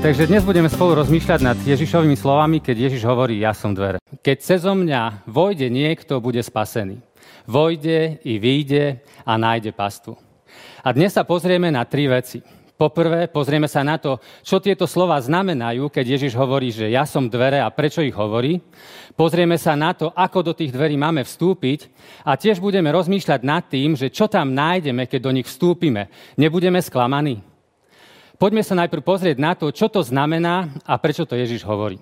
Takže dnes budeme spolu rozmýšľať nad Ježišovými slovami, keď Ježiš hovorí, ja som dvere. Keď cezo mňa vojde niekto, bude spasený. Vojde i vyjde a nájde pastu. A dnes sa pozrieme na tri veci. Poprvé, pozrieme sa na to, čo tieto slova znamenajú, keď Ježiš hovorí, že ja som dvere a prečo ich hovorí. Pozrieme sa na to, ako do tých dverí máme vstúpiť a tiež budeme rozmýšľať nad tým, že čo tam nájdeme, keď do nich vstúpime. Nebudeme sklamaní. Poďme sa najprv pozrieť na to, čo to znamená a prečo to Ježiš hovorí.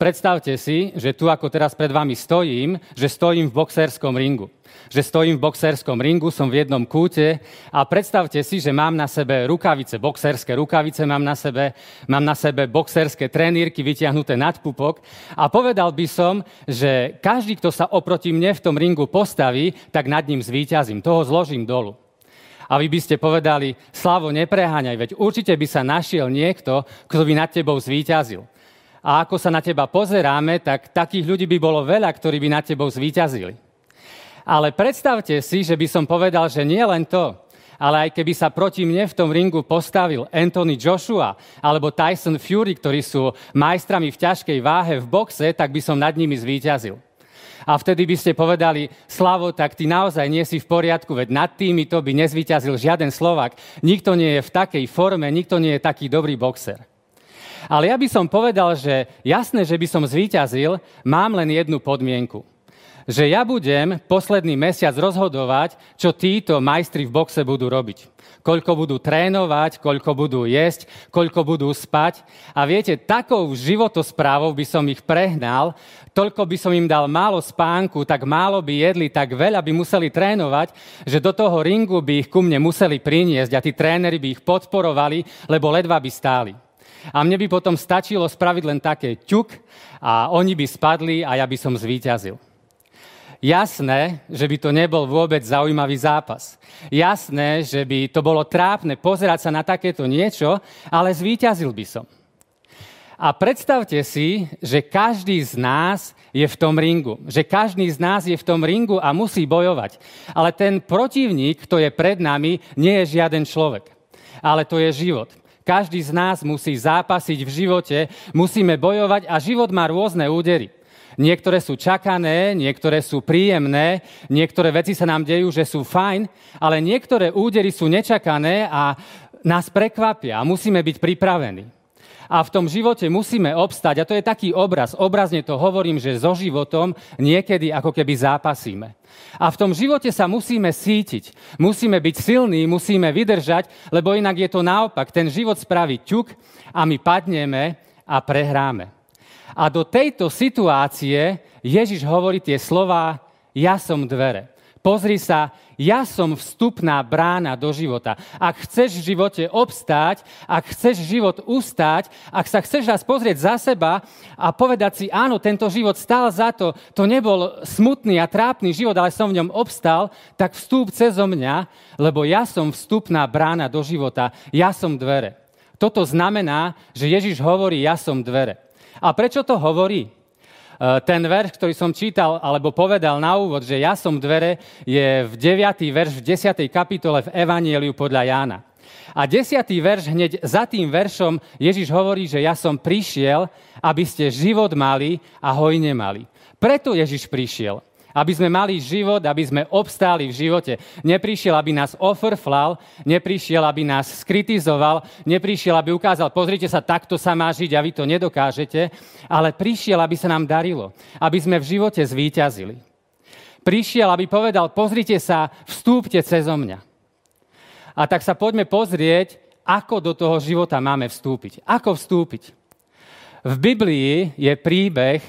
Predstavte si, že tu ako teraz pred vami stojím, že stojím v boxerskom ringu. Že stojím v boxerskom ringu, som v jednom kúte a predstavte si, že mám na sebe rukavice, boxerské rukavice mám na sebe, mám na sebe boxerské trenírky vytiahnuté nad pupok a povedal by som, že každý, kto sa oproti mne v tom ringu postaví, tak nad ním zvíťazím, toho zložím dolu. A vy by ste povedali, Slavo, nepreháňaj, veď určite by sa našiel niekto, kto by nad tebou zvíťazil. A ako sa na teba pozeráme, tak takých ľudí by bolo veľa, ktorí by nad tebou zvíťazili. Ale predstavte si, že by som povedal, že nie len to, ale aj keby sa proti mne v tom ringu postavil Anthony Joshua alebo Tyson Fury, ktorí sú majstrami v ťažkej váhe v boxe, tak by som nad nimi zvíťazil. A vtedy by ste povedali, Slavo, tak ty naozaj nie si v poriadku, veď nad týmito by nezvyťazil žiaden Slovak. Nikto nie je v takej forme, nikto nie je taký dobrý boxer. Ale ja by som povedal, že jasné, že by som zvíťazil, mám len jednu podmienku – že ja budem posledný mesiac rozhodovať, čo títo majstri v boxe budú robiť. Koľko budú trénovať, koľko budú jesť, koľko budú spať. A viete, takou životosprávou by som ich prehnal, toľko by som im dal málo spánku, tak málo by jedli, tak veľa by museli trénovať, že do toho ringu by ich ku mne museli priniesť a tí tréneri by ich podporovali, lebo ledva by stáli. A mne by potom stačilo spraviť len také ťuk a oni by spadli a ja by som zvíťazil. Jasné, že by to nebol vôbec zaujímavý zápas. Jasné, že by to bolo trápne pozerať sa na takéto niečo, ale zvíťazil by som. A predstavte si, že každý z nás je v tom ringu. Že každý z nás je v tom ringu a musí bojovať. Ale ten protivník, kto je pred nami, nie je žiaden človek. Ale to je život. Každý z nás musí zápasiť v živote, musíme bojovať a život má rôzne údery. Niektoré sú čakané, niektoré sú príjemné, niektoré veci sa nám dejú, že sú fajn, ale niektoré údery sú nečakané a nás prekvapia a musíme byť pripravení. A v tom živote musíme obstať, a to je taký obraz, obrazne to hovorím, že so životom niekedy ako keby zápasíme. A v tom živote sa musíme sítiť, musíme byť silní, musíme vydržať, lebo inak je to naopak. Ten život spraví ťuk a my padneme a prehráme. A do tejto situácie Ježiš hovorí tie slova, ja som dvere. Pozri sa, ja som vstupná brána do života. Ak chceš v živote obstáť, ak chceš život ustáť, ak sa chceš raz pozrieť za seba a povedať si, áno, tento život stál za to, to nebol smutný a trápny život, ale som v ňom obstal, tak vstúp cezo mňa, lebo ja som vstupná brána do života, ja som dvere. Toto znamená, že Ježiš hovorí, ja som dvere. A prečo to hovorí? E, ten verš, ktorý som čítal alebo povedal na úvod, že ja som dvere, je v 9. verš v 10. kapitole v Evanieliu podľa Jána. A 10. verš hneď za tým veršom Ježiš hovorí, že ja som prišiel, aby ste život mali a hojne mali. Preto Ježiš prišiel aby sme mali život, aby sme obstáli v živote. Neprišiel, aby nás ofrflal, neprišiel, aby nás skritizoval, neprišiel, aby ukázal, pozrite sa, takto sa má žiť a vy to nedokážete, ale prišiel, aby sa nám darilo, aby sme v živote zvíťazili. Prišiel, aby povedal, pozrite sa, vstúpte cezo mňa. A tak sa poďme pozrieť, ako do toho života máme vstúpiť. Ako vstúpiť? V Biblii je príbeh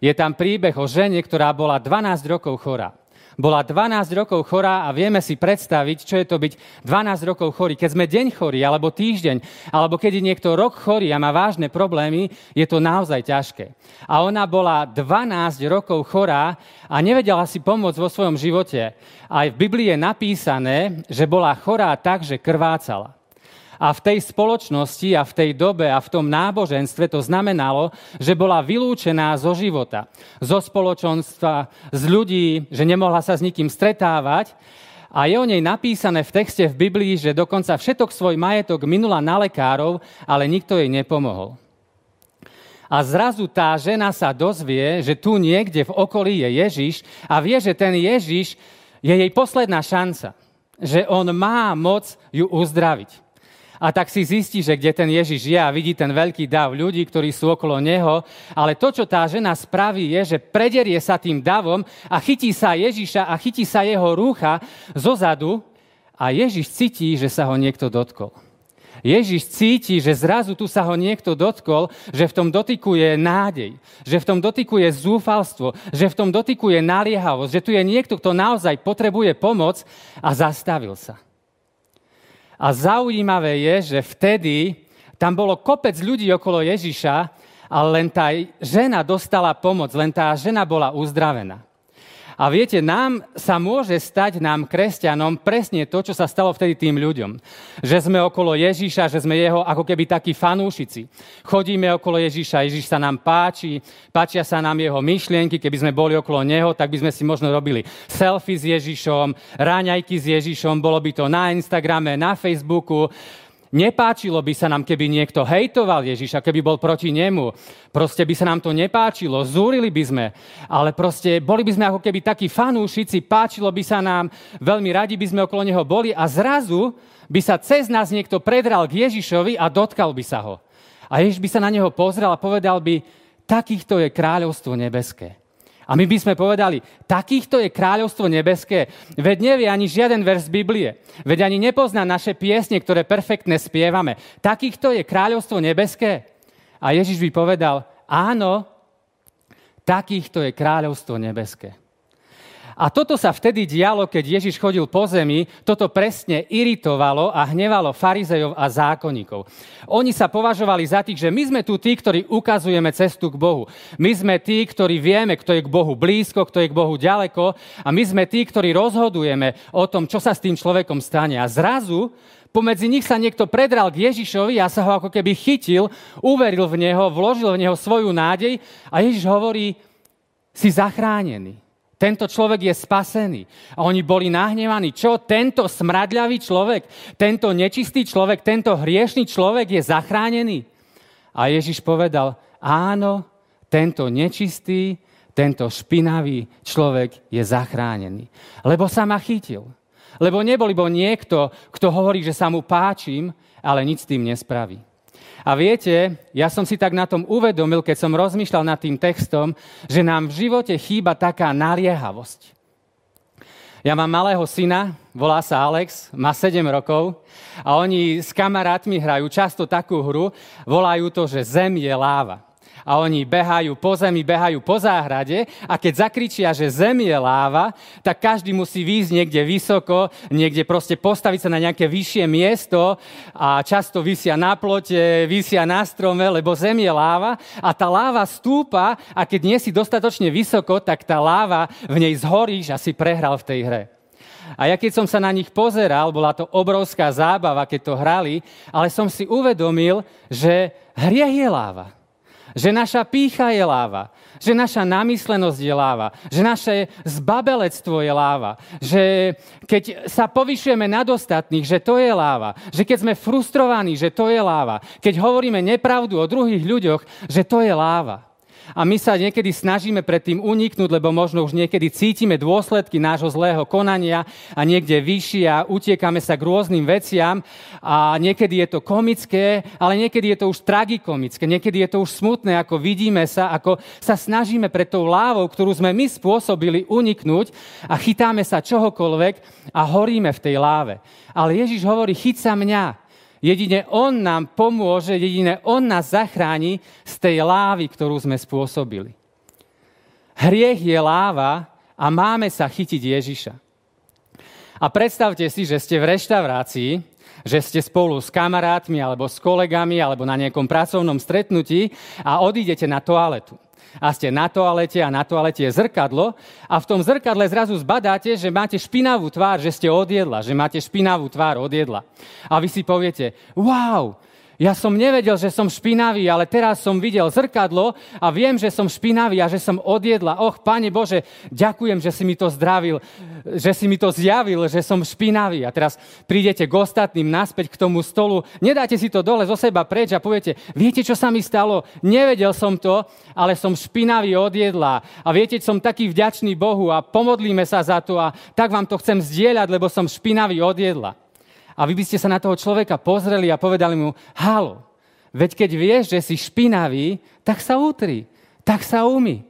je tam príbeh o žene, ktorá bola 12 rokov chorá. bola 12 rokov chorá a vieme si predstaviť, čo je to byť 12 rokov chorý. Keď sme deň chorý, alebo týždeň, alebo keď je niekto rok chorý a má vážne problémy, je to naozaj ťažké. A ona bola 12 rokov chorá a nevedela si pomôcť vo svojom živote. Aj v Biblii je napísané, že bola chorá tak, že krvácala. A v tej spoločnosti a v tej dobe a v tom náboženstve to znamenalo, že bola vylúčená zo života, zo spoločenstva, z ľudí, že nemohla sa s nikým stretávať. A je o nej napísané v texte v Biblii, že dokonca všetok svoj majetok minula na lekárov, ale nikto jej nepomohol. A zrazu tá žena sa dozvie, že tu niekde v okolí je Ježiš a vie, že ten Ježiš je jej posledná šanca. Že on má moc ju uzdraviť. A tak si zistí, že kde ten Ježiš je a vidí ten veľký dav ľudí, ktorí sú okolo neho. Ale to, čo tá žena spraví, je, že prederie sa tým davom a chytí sa Ježiša a chytí sa jeho rúcha zozadu a Ježiš cíti, že sa ho niekto dotkol. Ježiš cíti, že zrazu tu sa ho niekto dotkol, že v tom dotyku je nádej, že v tom dotyku je zúfalstvo, že v tom dotyku je naliehavosť, že tu je niekto, kto naozaj potrebuje pomoc a zastavil sa. A zaujímavé je, že vtedy tam bolo kopec ľudí okolo Ježiša, ale len tá žena dostala pomoc, len tá žena bola uzdravená. A viete, nám sa môže stať, nám kresťanom, presne to, čo sa stalo vtedy tým ľuďom. Že sme okolo Ježíša, že sme jeho ako keby takí fanúšici. Chodíme okolo Ježíša, Ježíš sa nám páči, páčia sa nám jeho myšlienky, keby sme boli okolo neho, tak by sme si možno robili selfie s Ježišom, ráňajky s Ježišom, bolo by to na Instagrame, na Facebooku, Nepáčilo by sa nám, keby niekto hejtoval Ježiša, keby bol proti nemu. Proste by sa nám to nepáčilo, zúrili by sme, ale proste boli by sme ako keby takí fanúšici, páčilo by sa nám, veľmi radi by sme okolo neho boli a zrazu by sa cez nás niekto predral k Ježišovi a dotkal by sa ho. A Ježiš by sa na neho pozrel a povedal by, takýchto je kráľovstvo nebeské. A my by sme povedali, takýchto je kráľovstvo nebeské. Veď nevie ani žiaden vers Biblie. Veď ani nepozná naše piesne, ktoré perfektne spievame. Takýchto je kráľovstvo nebeské. A Ježiš by povedal, áno, takýchto je kráľovstvo nebeské. A toto sa vtedy dialo, keď Ježiš chodil po zemi, toto presne iritovalo a hnevalo farizejov a zákonníkov. Oni sa považovali za tých, že my sme tu tí, ktorí ukazujeme cestu k Bohu. My sme tí, ktorí vieme, kto je k Bohu blízko, kto je k Bohu ďaleko a my sme tí, ktorí rozhodujeme o tom, čo sa s tým človekom stane. A zrazu pomedzi nich sa niekto predral k Ježišovi a sa ho ako keby chytil, uveril v neho, vložil v neho svoju nádej a Ježiš hovorí, si zachránený. Tento človek je spasený. A oni boli nahnevaní. Čo? Tento smradľavý človek, tento nečistý človek, tento hriešný človek je zachránený? A Ježiš povedal, áno, tento nečistý, tento špinavý človek je zachránený. Lebo sa ma chytil. Lebo nebol iba niekto, kto hovorí, že sa mu páčim, ale nič s tým nespraví. A viete, ja som si tak na tom uvedomil, keď som rozmýšľal nad tým textom, že nám v živote chýba taká naliehavosť. Ja mám malého syna, volá sa Alex, má 7 rokov a oni s kamarátmi hrajú často takú hru, volajú to, že zem je láva a oni behajú po zemi, behajú po záhrade a keď zakričia, že zem je láva, tak každý musí výjsť niekde vysoko, niekde proste postaviť sa na nejaké vyššie miesto a často vysia na plote, vysia na strome, lebo zem je láva a tá láva stúpa a keď nie si dostatočne vysoko, tak tá láva v nej zhoríš a si prehral v tej hre. A ja keď som sa na nich pozeral, bola to obrovská zábava, keď to hrali, ale som si uvedomil, že hriech je láva že naša pícha je láva, že naša namyslenosť je láva, že naše zbabelectvo je láva, že keď sa povyšujeme nad ostatných, že to je láva, že keď sme frustrovaní, že to je láva, keď hovoríme nepravdu o druhých ľuďoch, že to je láva. A my sa niekedy snažíme pred tým uniknúť, lebo možno už niekedy cítime dôsledky nášho zlého konania a niekde vyššie a utiekame sa k rôznym veciam. A niekedy je to komické, ale niekedy je to už tragikomické, niekedy je to už smutné, ako vidíme sa, ako sa snažíme pred tou lávou, ktorú sme my spôsobili, uniknúť a chytáme sa čohokoľvek a horíme v tej láve. Ale Ježiš hovorí, chyť sa mňa, Jedine On nám pomôže, jedine On nás zachráni z tej lávy, ktorú sme spôsobili. Hriech je láva a máme sa chytiť Ježiša. A predstavte si, že ste v reštaurácii, že ste spolu s kamarátmi alebo s kolegami alebo na nejakom pracovnom stretnutí a odídete na toaletu. A ste na toalete a na toalete je zrkadlo a v tom zrkadle zrazu zbadáte, že máte špinavú tvár, že ste odjedla, že máte špinavú tvár odjedla. A vy si poviete, wow, ja som nevedel, že som špinavý, ale teraz som videl zrkadlo a viem, že som špinavý a že som odjedla. Och, Pane Bože, ďakujem, že si mi to zdravil, že si mi to zjavil, že som špinavý. A teraz prídete k ostatným naspäť k tomu stolu, nedáte si to dole zo seba preč a poviete, viete, čo sa mi stalo? Nevedel som to, ale som špinavý odjedla. A viete, som taký vďačný Bohu a pomodlíme sa za to a tak vám to chcem zdieľať, lebo som špinavý odjedla a vy by ste sa na toho človeka pozreli a povedali mu, halo, veď keď vieš, že si špinavý, tak sa utri, tak sa umy.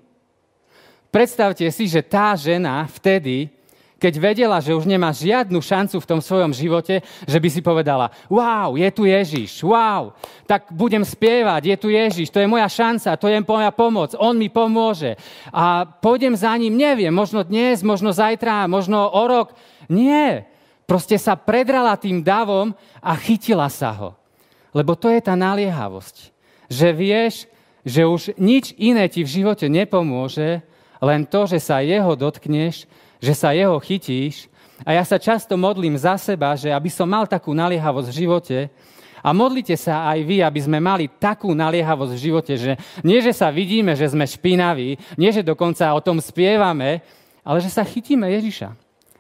Predstavte si, že tá žena vtedy, keď vedela, že už nemá žiadnu šancu v tom svojom živote, že by si povedala, wow, je tu Ježiš, wow, tak budem spievať, je tu Ježiš, to je moja šanca, to je moja pomoc, on mi pomôže. A pôjdem za ním, neviem, možno dnes, možno zajtra, možno o rok. Nie, Proste sa predrala tým davom a chytila sa ho. Lebo to je tá naliehavosť. Že vieš, že už nič iné ti v živote nepomôže, len to, že sa jeho dotkneš, že sa jeho chytíš. A ja sa často modlím za seba, že aby som mal takú naliehavosť v živote, a modlite sa aj vy, aby sme mali takú naliehavosť v živote, že nie, že sa vidíme, že sme špinaví, nie, že dokonca o tom spievame, ale že sa chytíme Ježiša,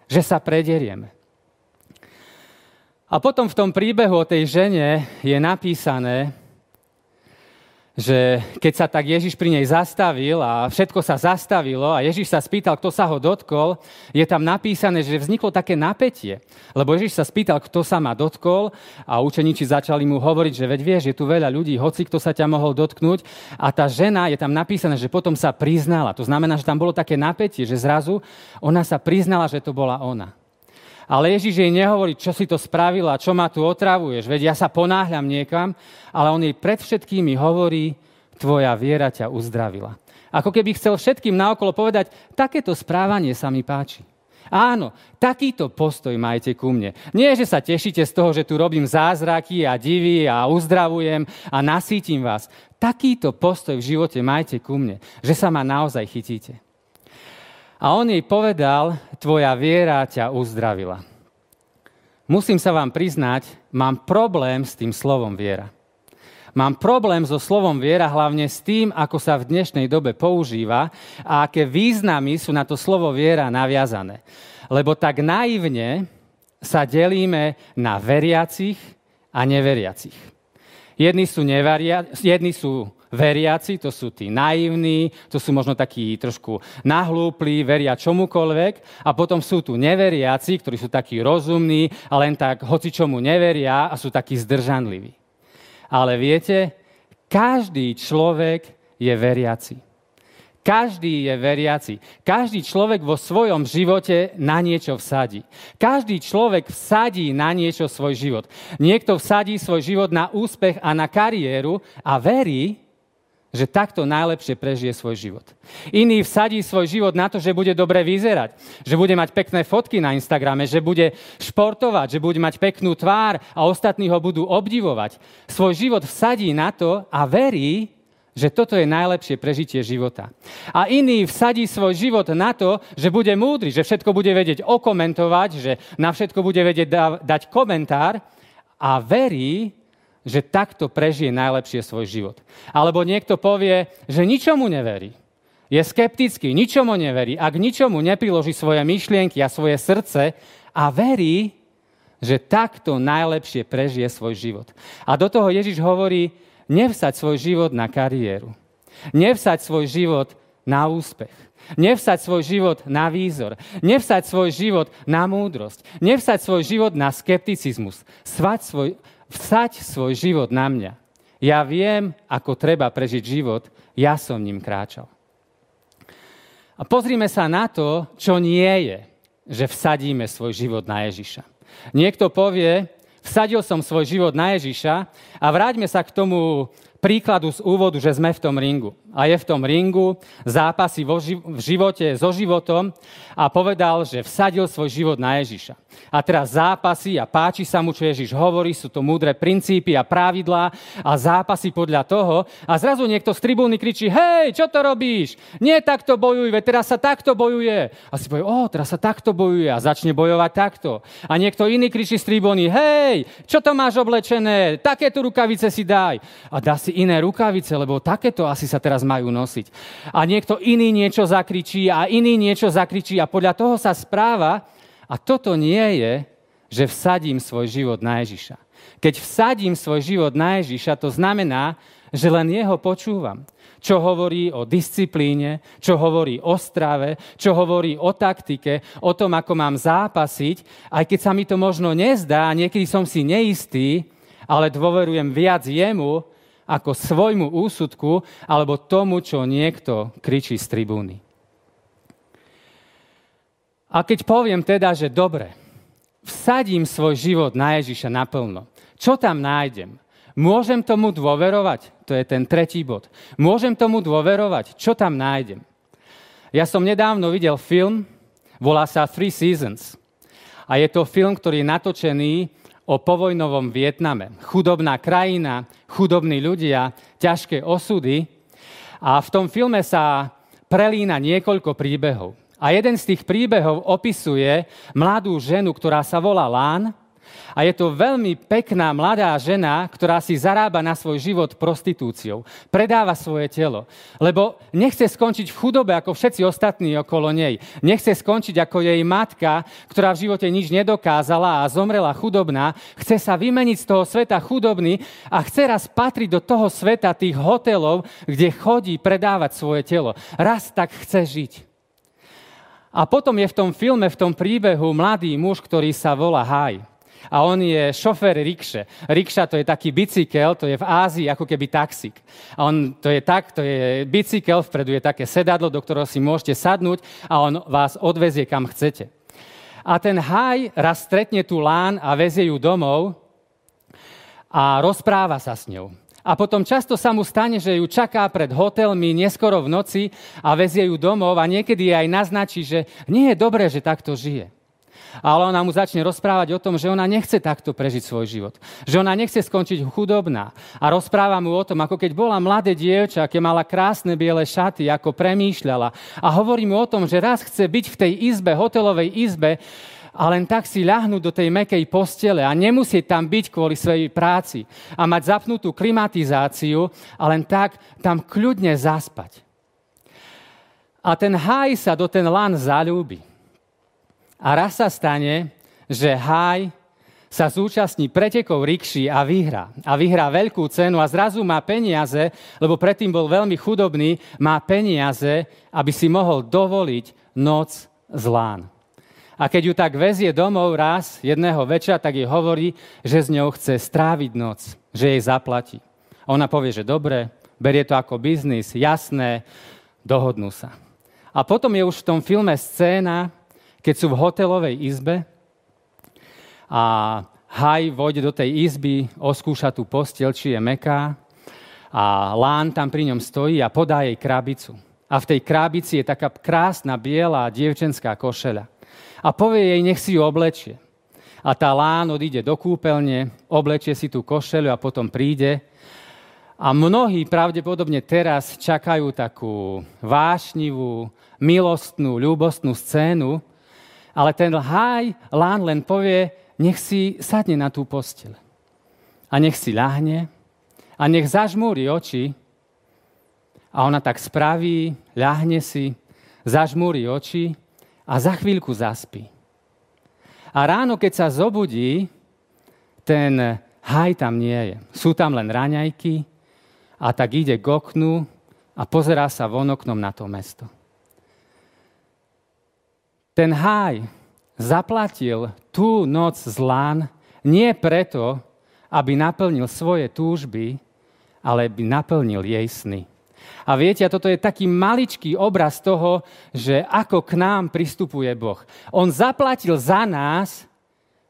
že sa prederieme. A potom v tom príbehu o tej žene je napísané, že keď sa tak Ježiš pri nej zastavil a všetko sa zastavilo a Ježiš sa spýtal, kto sa ho dotkol, je tam napísané, že vzniklo také napätie. Lebo Ježiš sa spýtal, kto sa ma dotkol a učeníci začali mu hovoriť, že veď vieš, je tu veľa ľudí, hoci kto sa ťa mohol dotknúť. A tá žena, je tam napísané, že potom sa priznala. To znamená, že tam bolo také napätie, že zrazu ona sa priznala, že to bola ona. Ale Ježiš jej nehovorí, čo si to spravila, čo ma tu otravuješ, veď ja sa ponáhľam niekam, ale on jej pred všetkými hovorí, tvoja viera ťa uzdravila. Ako keby chcel všetkým naokolo povedať, takéto správanie sa mi páči. Áno, takýto postoj majte ku mne. Nie, že sa tešíte z toho, že tu robím zázraky a divy a uzdravujem a nasítim vás. Takýto postoj v živote majte ku mne, že sa ma naozaj chytíte. A on jej povedal, tvoja viera ťa uzdravila. Musím sa vám priznať, mám problém s tým slovom viera. Mám problém so slovom viera hlavne s tým, ako sa v dnešnej dobe používa a aké významy sú na to slovo viera naviazané. Lebo tak naivne sa delíme na veriacich a neveriacich. Jedni sú, neveria, jedni sú veriaci, to sú tí naivní, to sú možno takí trošku nahlúplí, veria čomukoľvek. A potom sú tu neveriaci, ktorí sú takí rozumní a len tak hoci čomu neveria a sú takí zdržanliví. Ale viete, každý človek je veriaci. Každý je veriaci. Každý človek vo svojom živote na niečo vsadí. Každý človek vsadí na niečo svoj život. Niekto vsadí svoj život na úspech a na kariéru a verí, že takto najlepšie prežije svoj život. Iný vsadí svoj život na to, že bude dobre vyzerať, že bude mať pekné fotky na Instagrame, že bude športovať, že bude mať peknú tvár a ostatní ho budú obdivovať. Svoj život vsadí na to a verí, že toto je najlepšie prežitie života. A iný vsadí svoj život na to, že bude múdry, že všetko bude vedieť okomentovať, že na všetko bude vedieť dať komentár a verí, že takto prežije najlepšie svoj život. Alebo niekto povie, že ničomu neverí. Je skeptický, ničomu neverí. Ak ničomu nepriloží svoje myšlienky a svoje srdce a verí, že takto najlepšie prežije svoj život. A do toho Ježiš hovorí, nevsať svoj život na kariéru. Nevsať svoj život na úspech. Nevsať svoj život na výzor. Nevsať svoj život na múdrosť. Nevsať svoj život na skepticizmus. Svať svoj, vsať svoj život na mňa. Ja viem, ako treba prežiť život, ja som ním kráčal. A pozrime sa na to, čo nie je, že vsadíme svoj život na Ježiša. Niekto povie, vsadil som svoj život na Ježiša a vráťme sa k tomu príkladu z úvodu, že sme v tom ringu. A je v tom ringu, zápasy vo ži- v živote so životom a povedal, že vsadil svoj život na Ježiša. A teraz zápasy a páči sa mu, čo Ježiš hovorí, sú to múdre princípy a pravidlá a zápasy podľa toho. A zrazu niekto z tribúny kričí, hej, čo to robíš? Nie takto bojuj, veď teraz sa takto bojuje. A si povie, o, teraz sa takto bojuje a začne bojovať takto. A niekto iný kričí z tribúny, hej, čo to máš oblečené? Takéto rukavice si daj. A dá si iné rukavice, lebo takéto asi sa teraz majú nosiť. A niekto iný niečo zakričí a iný niečo zakričí a podľa toho sa správa. A toto nie je, že vsadím svoj život na Ježiša. Keď vsadím svoj život na Ježiša, to znamená, že len jeho počúvam. Čo hovorí o disciplíne, čo hovorí o strave, čo hovorí o taktike, o tom, ako mám zápasiť, aj keď sa mi to možno nezdá, niekedy som si neistý, ale dôverujem viac jemu, ako svojmu úsudku alebo tomu, čo niekto kričí z tribúny. A keď poviem teda, že dobre, vsadím svoj život na Ježiša naplno, čo tam nájdem? Môžem tomu dôverovať? To je ten tretí bod. Môžem tomu dôverovať? Čo tam nájdem? Ja som nedávno videl film, volá sa Three Seasons. A je to film, ktorý je natočený o povojnovom Vietname. Chudobná krajina, chudobní ľudia, ťažké osudy. A v tom filme sa prelína niekoľko príbehov. A jeden z tých príbehov opisuje mladú ženu, ktorá sa volá Lán, a je to veľmi pekná mladá žena, ktorá si zarába na svoj život prostitúciou. Predáva svoje telo. Lebo nechce skončiť v chudobe ako všetci ostatní okolo nej. Nechce skončiť ako jej matka, ktorá v živote nič nedokázala a zomrela chudobná. Chce sa vymeniť z toho sveta chudobný a chce raz patriť do toho sveta tých hotelov, kde chodí predávať svoje telo. Raz tak chce žiť. A potom je v tom filme, v tom príbehu mladý muž, ktorý sa volá Haj a on je šofér rikše. Rikša to je taký bicykel, to je v Ázii ako keby taxík. A on to je tak, to je bicykel, vpredu je také sedadlo, do ktorého si môžete sadnúť a on vás odvezie kam chcete. A ten haj raz stretne tú lán a vezie ju domov a rozpráva sa s ňou. A potom často sa mu stane, že ju čaká pred hotelmi neskoro v noci a vezie ju domov a niekedy aj naznačí, že nie je dobré, že takto žije. Ale ona mu začne rozprávať o tom, že ona nechce takto prežiť svoj život. Že ona nechce skončiť chudobná. A rozpráva mu o tom, ako keď bola mladé dievča, keď mala krásne biele šaty, ako premýšľala. A hovorí mu o tom, že raz chce byť v tej izbe, hotelovej izbe, a len tak si ľahnúť do tej mekej postele a nemusieť tam byť kvôli svojej práci a mať zapnutú klimatizáciu a len tak tam kľudne zaspať. A ten haj sa do ten lan zalúbi. A raz sa stane, že Haj sa zúčastní pretekov rikší a vyhrá. A vyhrá veľkú cenu a zrazu má peniaze, lebo predtým bol veľmi chudobný, má peniaze, aby si mohol dovoliť noc zlán. A keď ju tak vezie domov raz jedného večera, tak jej hovorí, že s ňou chce stráviť noc, že jej zaplatí. Ona povie, že dobre, berie to ako biznis, jasné, dohodnú sa. A potom je už v tom filme scéna, keď sú v hotelovej izbe a Haj vojde do tej izby, oskúša tú postel, či je meká a Lán tam pri ňom stojí a podá jej krabicu. A v tej krabici je taká krásna biela dievčenská košeľa. A povie jej, nech si ju oblečie. A tá Lán odíde do kúpeľne, oblečie si tú košeľu a potom príde. A mnohí pravdepodobne teraz čakajú takú vášnivú, milostnú, ľúbostnú scénu, ale ten háj lán len povie, nech si sadne na tú postel. A nech si ľahne a nech zažmúri oči. A ona tak spraví, ľahne si, zažmúri oči a za chvíľku zaspí. A ráno, keď sa zobudí, ten haj tam nie je. Sú tam len raňajky a tak ide k oknu a pozerá sa von oknom na to mesto. Ten háj zaplatil tú noc zlán nie preto, aby naplnil svoje túžby, ale aby naplnil jej sny. A viete, a toto je taký maličký obraz toho, že ako k nám pristupuje Boh. On zaplatil za nás,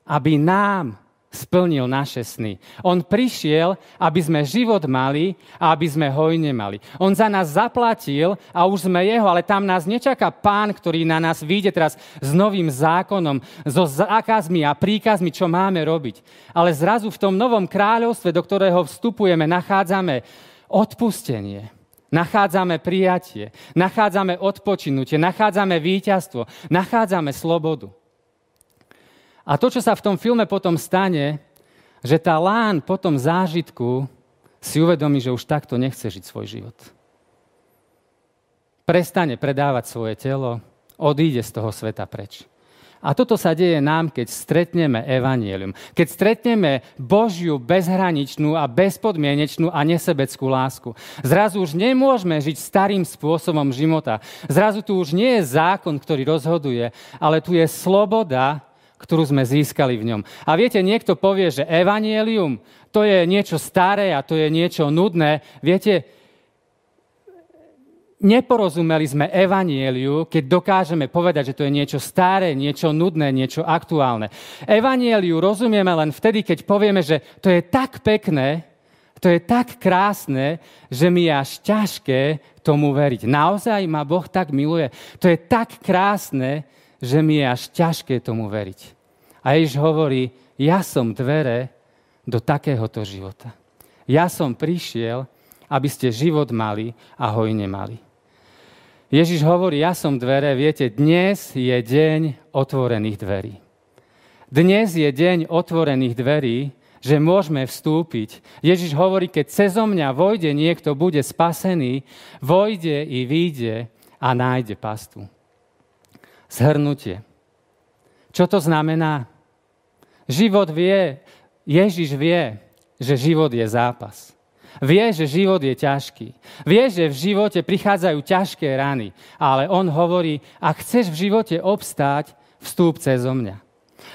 aby nám splnil naše sny. On prišiel, aby sme život mali a aby sme hojne mali. On za nás zaplatil a už sme jeho, ale tam nás nečaká pán, ktorý na nás vyjde teraz s novým zákonom, so zákazmi a príkazmi, čo máme robiť. Ale zrazu v tom novom kráľovstve, do ktorého vstupujeme, nachádzame odpustenie. Nachádzame prijatie, nachádzame odpočinutie, nachádzame víťazstvo, nachádzame slobodu. A to, čo sa v tom filme potom stane, že tá lán po tom zážitku si uvedomí, že už takto nechce žiť svoj život. Prestane predávať svoje telo, odíde z toho sveta preč. A toto sa deje nám, keď stretneme evanielium. Keď stretneme Božiu bezhraničnú a bezpodmienečnú a nesebeckú lásku. Zrazu už nemôžeme žiť starým spôsobom života. Zrazu tu už nie je zákon, ktorý rozhoduje, ale tu je sloboda, ktorú sme získali v ňom. A viete, niekto povie, že evanielium to je niečo staré a to je niečo nudné. Viete, neporozumeli sme evanieliu, keď dokážeme povedať, že to je niečo staré, niečo nudné, niečo aktuálne. Evanieliu rozumieme len vtedy, keď povieme, že to je tak pekné, to je tak krásne, že mi je až ťažké tomu veriť. Naozaj ma Boh tak miluje. To je tak krásne, že mi je až ťažké tomu veriť. A Ježiš hovorí, ja som dvere do takéhoto života. Ja som prišiel, aby ste život mali a hojne mali. Ježiš hovorí, ja som dvere, viete, dnes je deň otvorených dverí. Dnes je deň otvorených dverí, že môžeme vstúpiť. Ježiš hovorí, keď cezo mňa vojde niekto, bude spasený, vojde i výjde a nájde pastu. Zhrnutie. Čo to znamená? Život vie, Ježiš vie, že život je zápas. Vie, že život je ťažký. Vie, že v živote prichádzajú ťažké rany. Ale on hovorí, ak chceš v živote obstáť, vstúp cez mňa.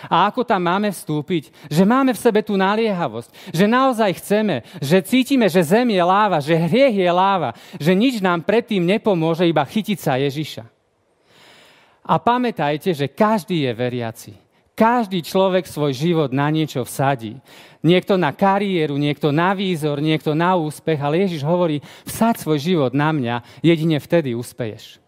A ako tam máme vstúpiť? Že máme v sebe tú naliehavosť. Že naozaj chceme, že cítime, že zem je láva, že hriech je láva, že nič nám predtým nepomôže, iba chytiť sa Ježiša. A pamätajte, že každý je veriaci. Každý človek svoj život na niečo vsadí. Niekto na kariéru, niekto na výzor, niekto na úspech, ale Ježiš hovorí, vsaď svoj život na mňa, jedine vtedy uspeješ.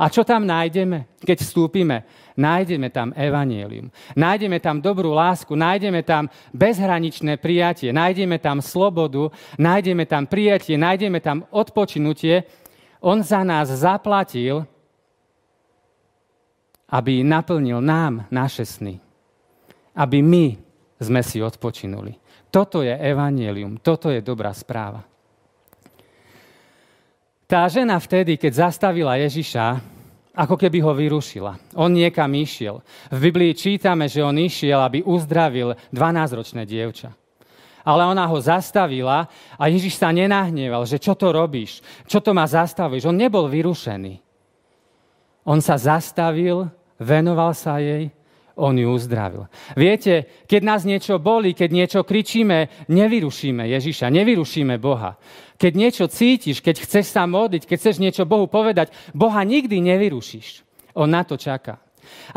A čo tam nájdeme, keď vstúpime? Nájdeme tam evanielium. Nájdeme tam dobrú lásku, nájdeme tam bezhraničné prijatie, nájdeme tam slobodu, nájdeme tam prijatie, nájdeme tam odpočinutie. On za nás zaplatil aby naplnil nám naše sny. Aby my sme si odpočinuli. Toto je evanielium, toto je dobrá správa. Tá žena vtedy, keď zastavila Ježiša, ako keby ho vyrušila. On niekam išiel. V Biblii čítame, že on išiel, aby uzdravil 12-ročné dievča. Ale ona ho zastavila a Ježiš sa nenahneval, že čo to robíš, čo to ma zastavíš. On nebol vyrušený. On sa zastavil venoval sa jej, on ju uzdravil. Viete, keď nás niečo boli, keď niečo kričíme, nevyrušíme Ježiša, nevyrušíme Boha. Keď niečo cítiš, keď chceš sa modliť, keď chceš niečo Bohu povedať, Boha nikdy nevyrušíš. On na to čaká.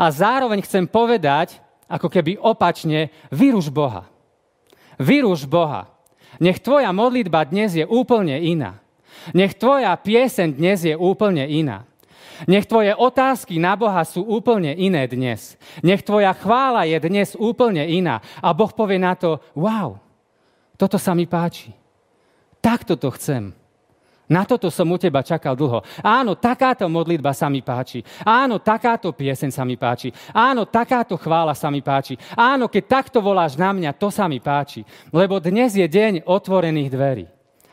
A zároveň chcem povedať, ako keby opačne, vyruš Boha. Vyruš Boha. Nech tvoja modlitba dnes je úplne iná. Nech tvoja piesen dnes je úplne iná. Nech tvoje otázky na Boha sú úplne iné dnes. Nech tvoja chvála je dnes úplne iná. A Boh povie na to, wow, toto sa mi páči. Takto to chcem. Na toto som u teba čakal dlho. Áno, takáto modlitba sa mi páči. Áno, takáto pieseň sa mi páči. Áno, takáto chvála sa mi páči. Áno, keď takto voláš na mňa, to sa mi páči. Lebo dnes je deň otvorených dverí.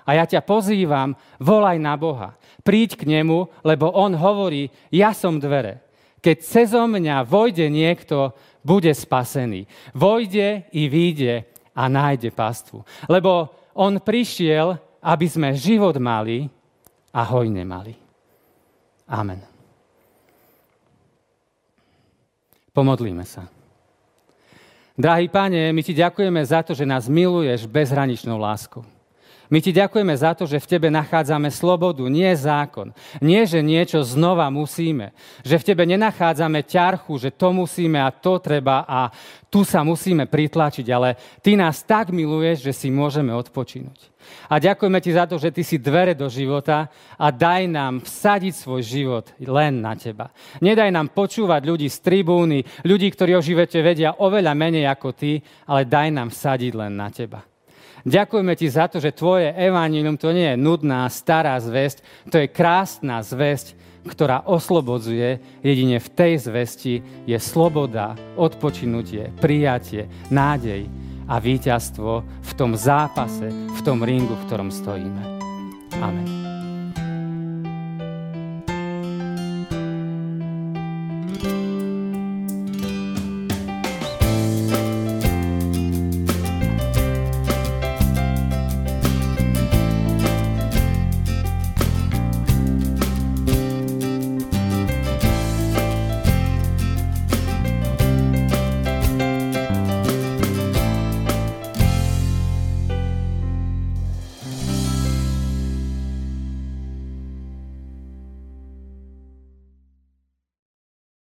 A ja ťa pozývam, volaj na Boha. Príď k nemu, lebo on hovorí, ja som dvere. Keď cezo mňa vojde niekto, bude spasený. Vojde i vyjde a nájde pastvu. Lebo on prišiel, aby sme život mali a hojne mali. Amen. Pomodlíme sa. Drahý pane, my ti ďakujeme za to, že nás miluješ bezhraničnou láskou. My ti ďakujeme za to, že v tebe nachádzame slobodu, nie zákon. Nie, že niečo znova musíme. Že v tebe nenachádzame ťarchu, že to musíme a to treba a tu sa musíme pritlačiť, ale ty nás tak miluješ, že si môžeme odpočinúť. A ďakujeme ti za to, že ty si dvere do života a daj nám vsadiť svoj život len na teba. Nedaj nám počúvať ľudí z tribúny, ľudí, ktorí o živote vedia oveľa menej ako ty, ale daj nám vsadiť len na teba. Ďakujeme ti za to, že tvoje evanílium to nie je nudná, stará zväzť, to je krásna zväzť, ktorá oslobodzuje. Jedine v tej zvesti je sloboda, odpočinutie, prijatie, nádej a víťazstvo v tom zápase, v tom ringu, v ktorom stojíme. Amen.